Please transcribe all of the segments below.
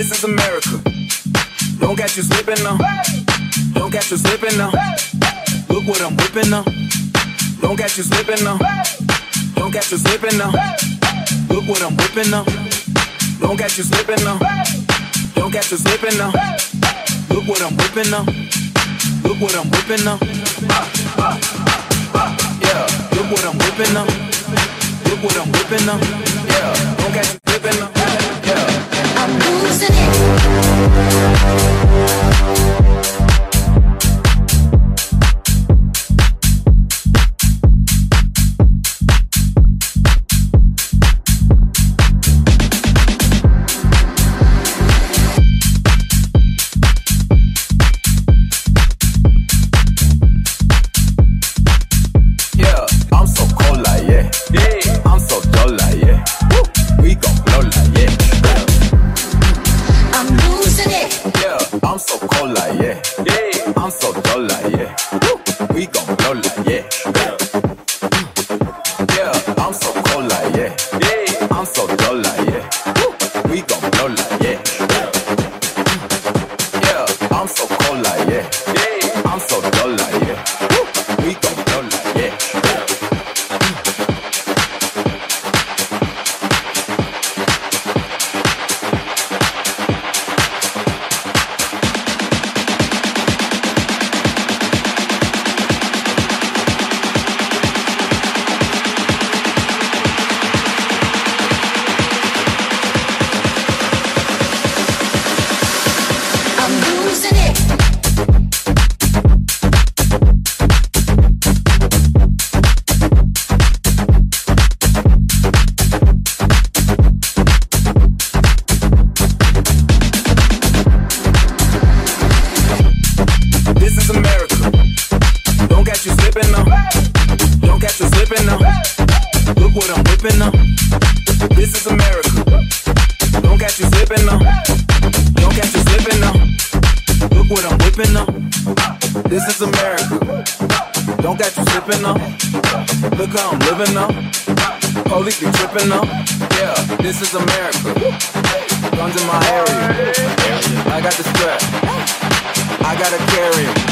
This is America. Don't catch you slipping now. Don't catch you slipping now. Look what I'm whipping now. Don't catch you slipping now. Don't catch you slipping now. Look what I'm whipping now. Don't catch you slipping now. Don't catch you slipping now. Look what I'm whipping now. Look what I'm whipping now. Uh, uh, uh, yeah, look what I'm whipping now. Look what I'm whipping now. Yeah, don't catch you slipping now isn't it? that you slipping on. Look how I'm living on. Police be tripping on. Yeah, this is America. Guns in my area. I got the strap. I gotta carry carry 'em.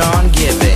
on giving.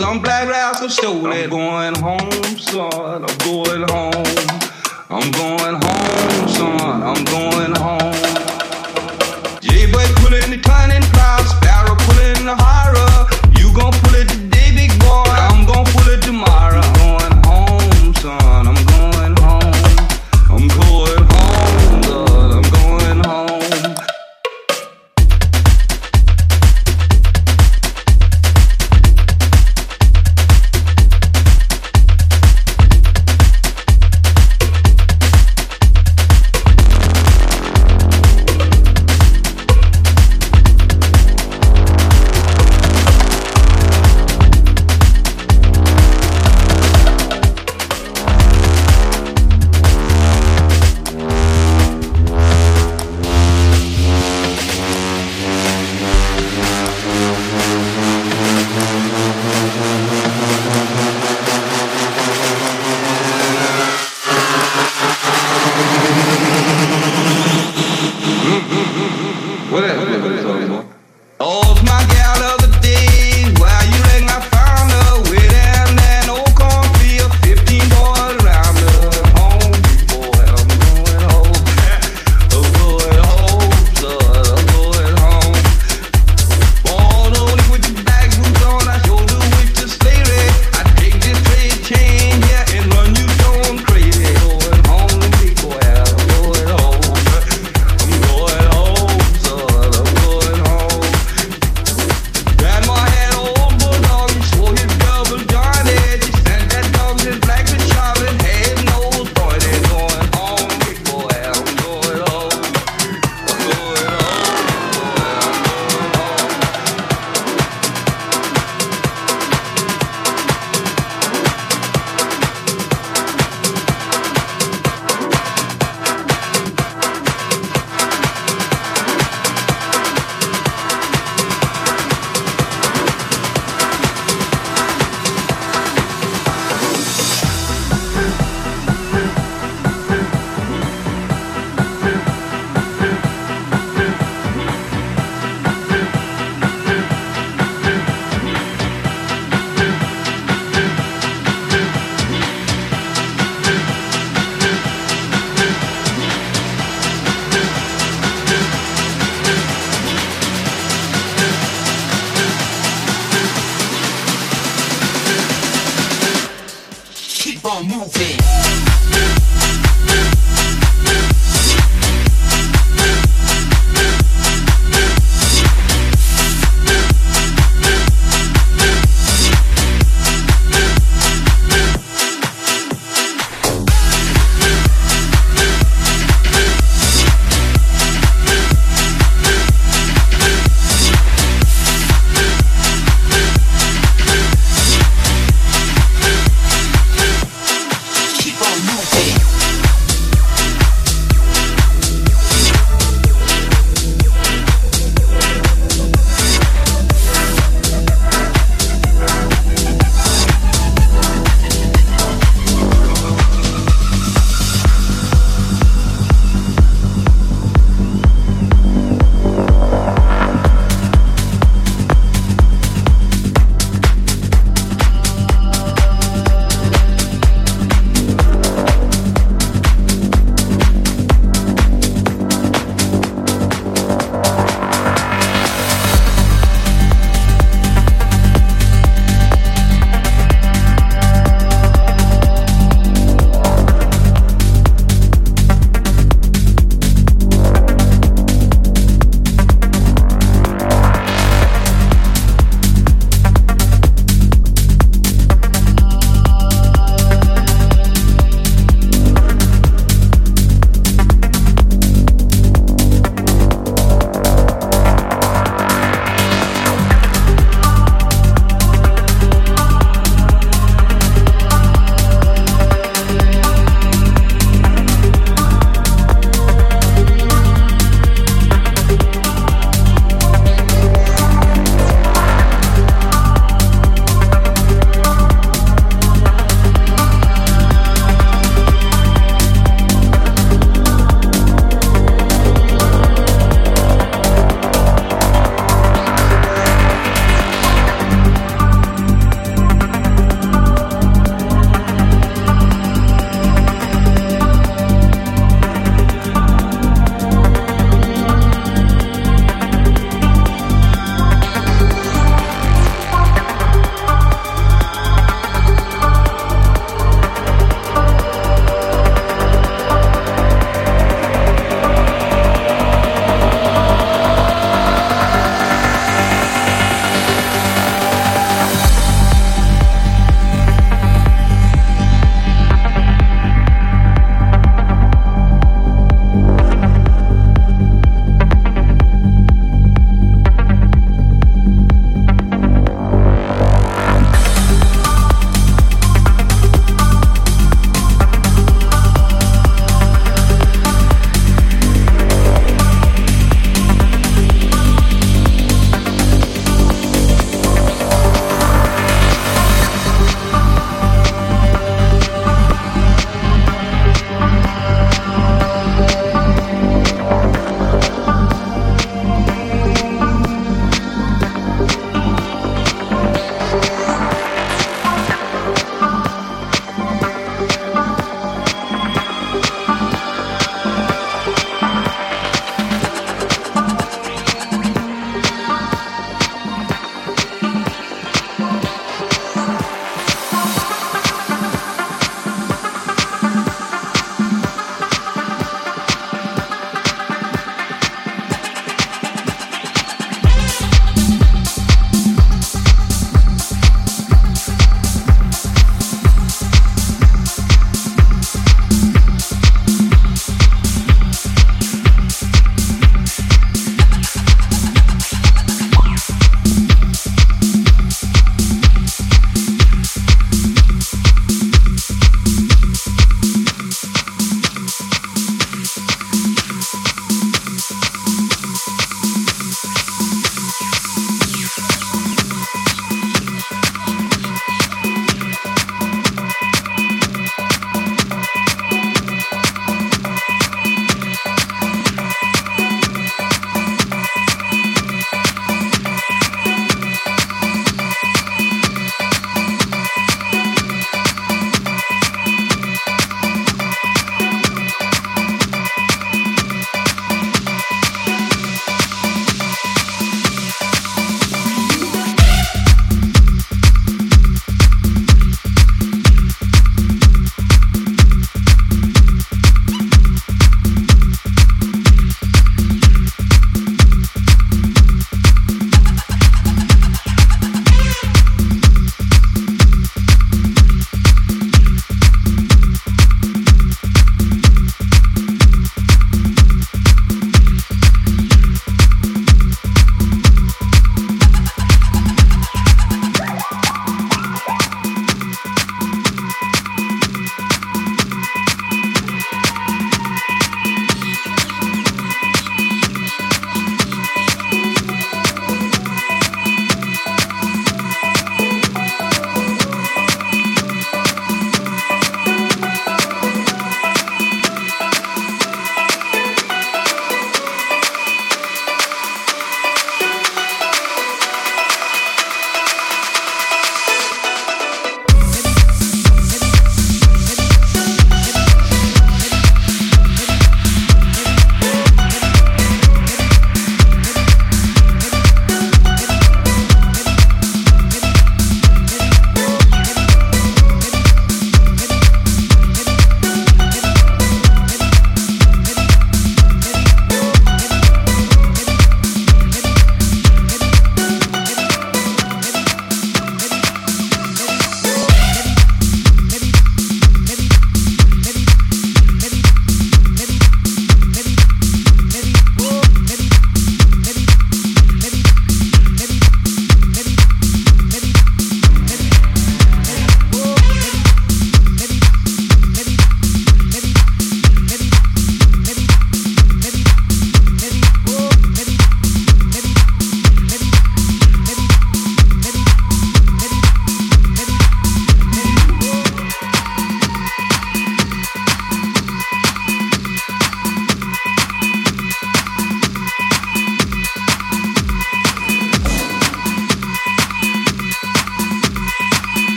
Some black rascal stole it. I'm going home, son. I'm going home. I'm going home, son. I'm going home. J-Boy pulling the cunning plow, Sparrow pulling the horror. You gon' Bye.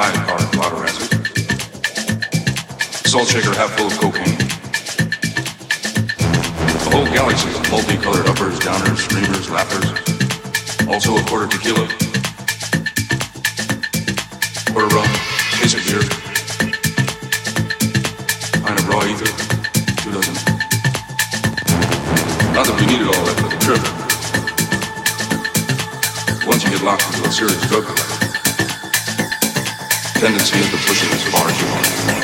high car, carbon bladder acid. Salt shaker half full of cocaine. A whole galaxy of multicolored uppers, downers, screamers, lappers. Also a quarter tequila. Quarter rum. Case of beer. Pint of raw ether. Two dozen. Not that we needed all that for the trip. Once you get locked into a serious drug collection tendency is to push it as far as you want.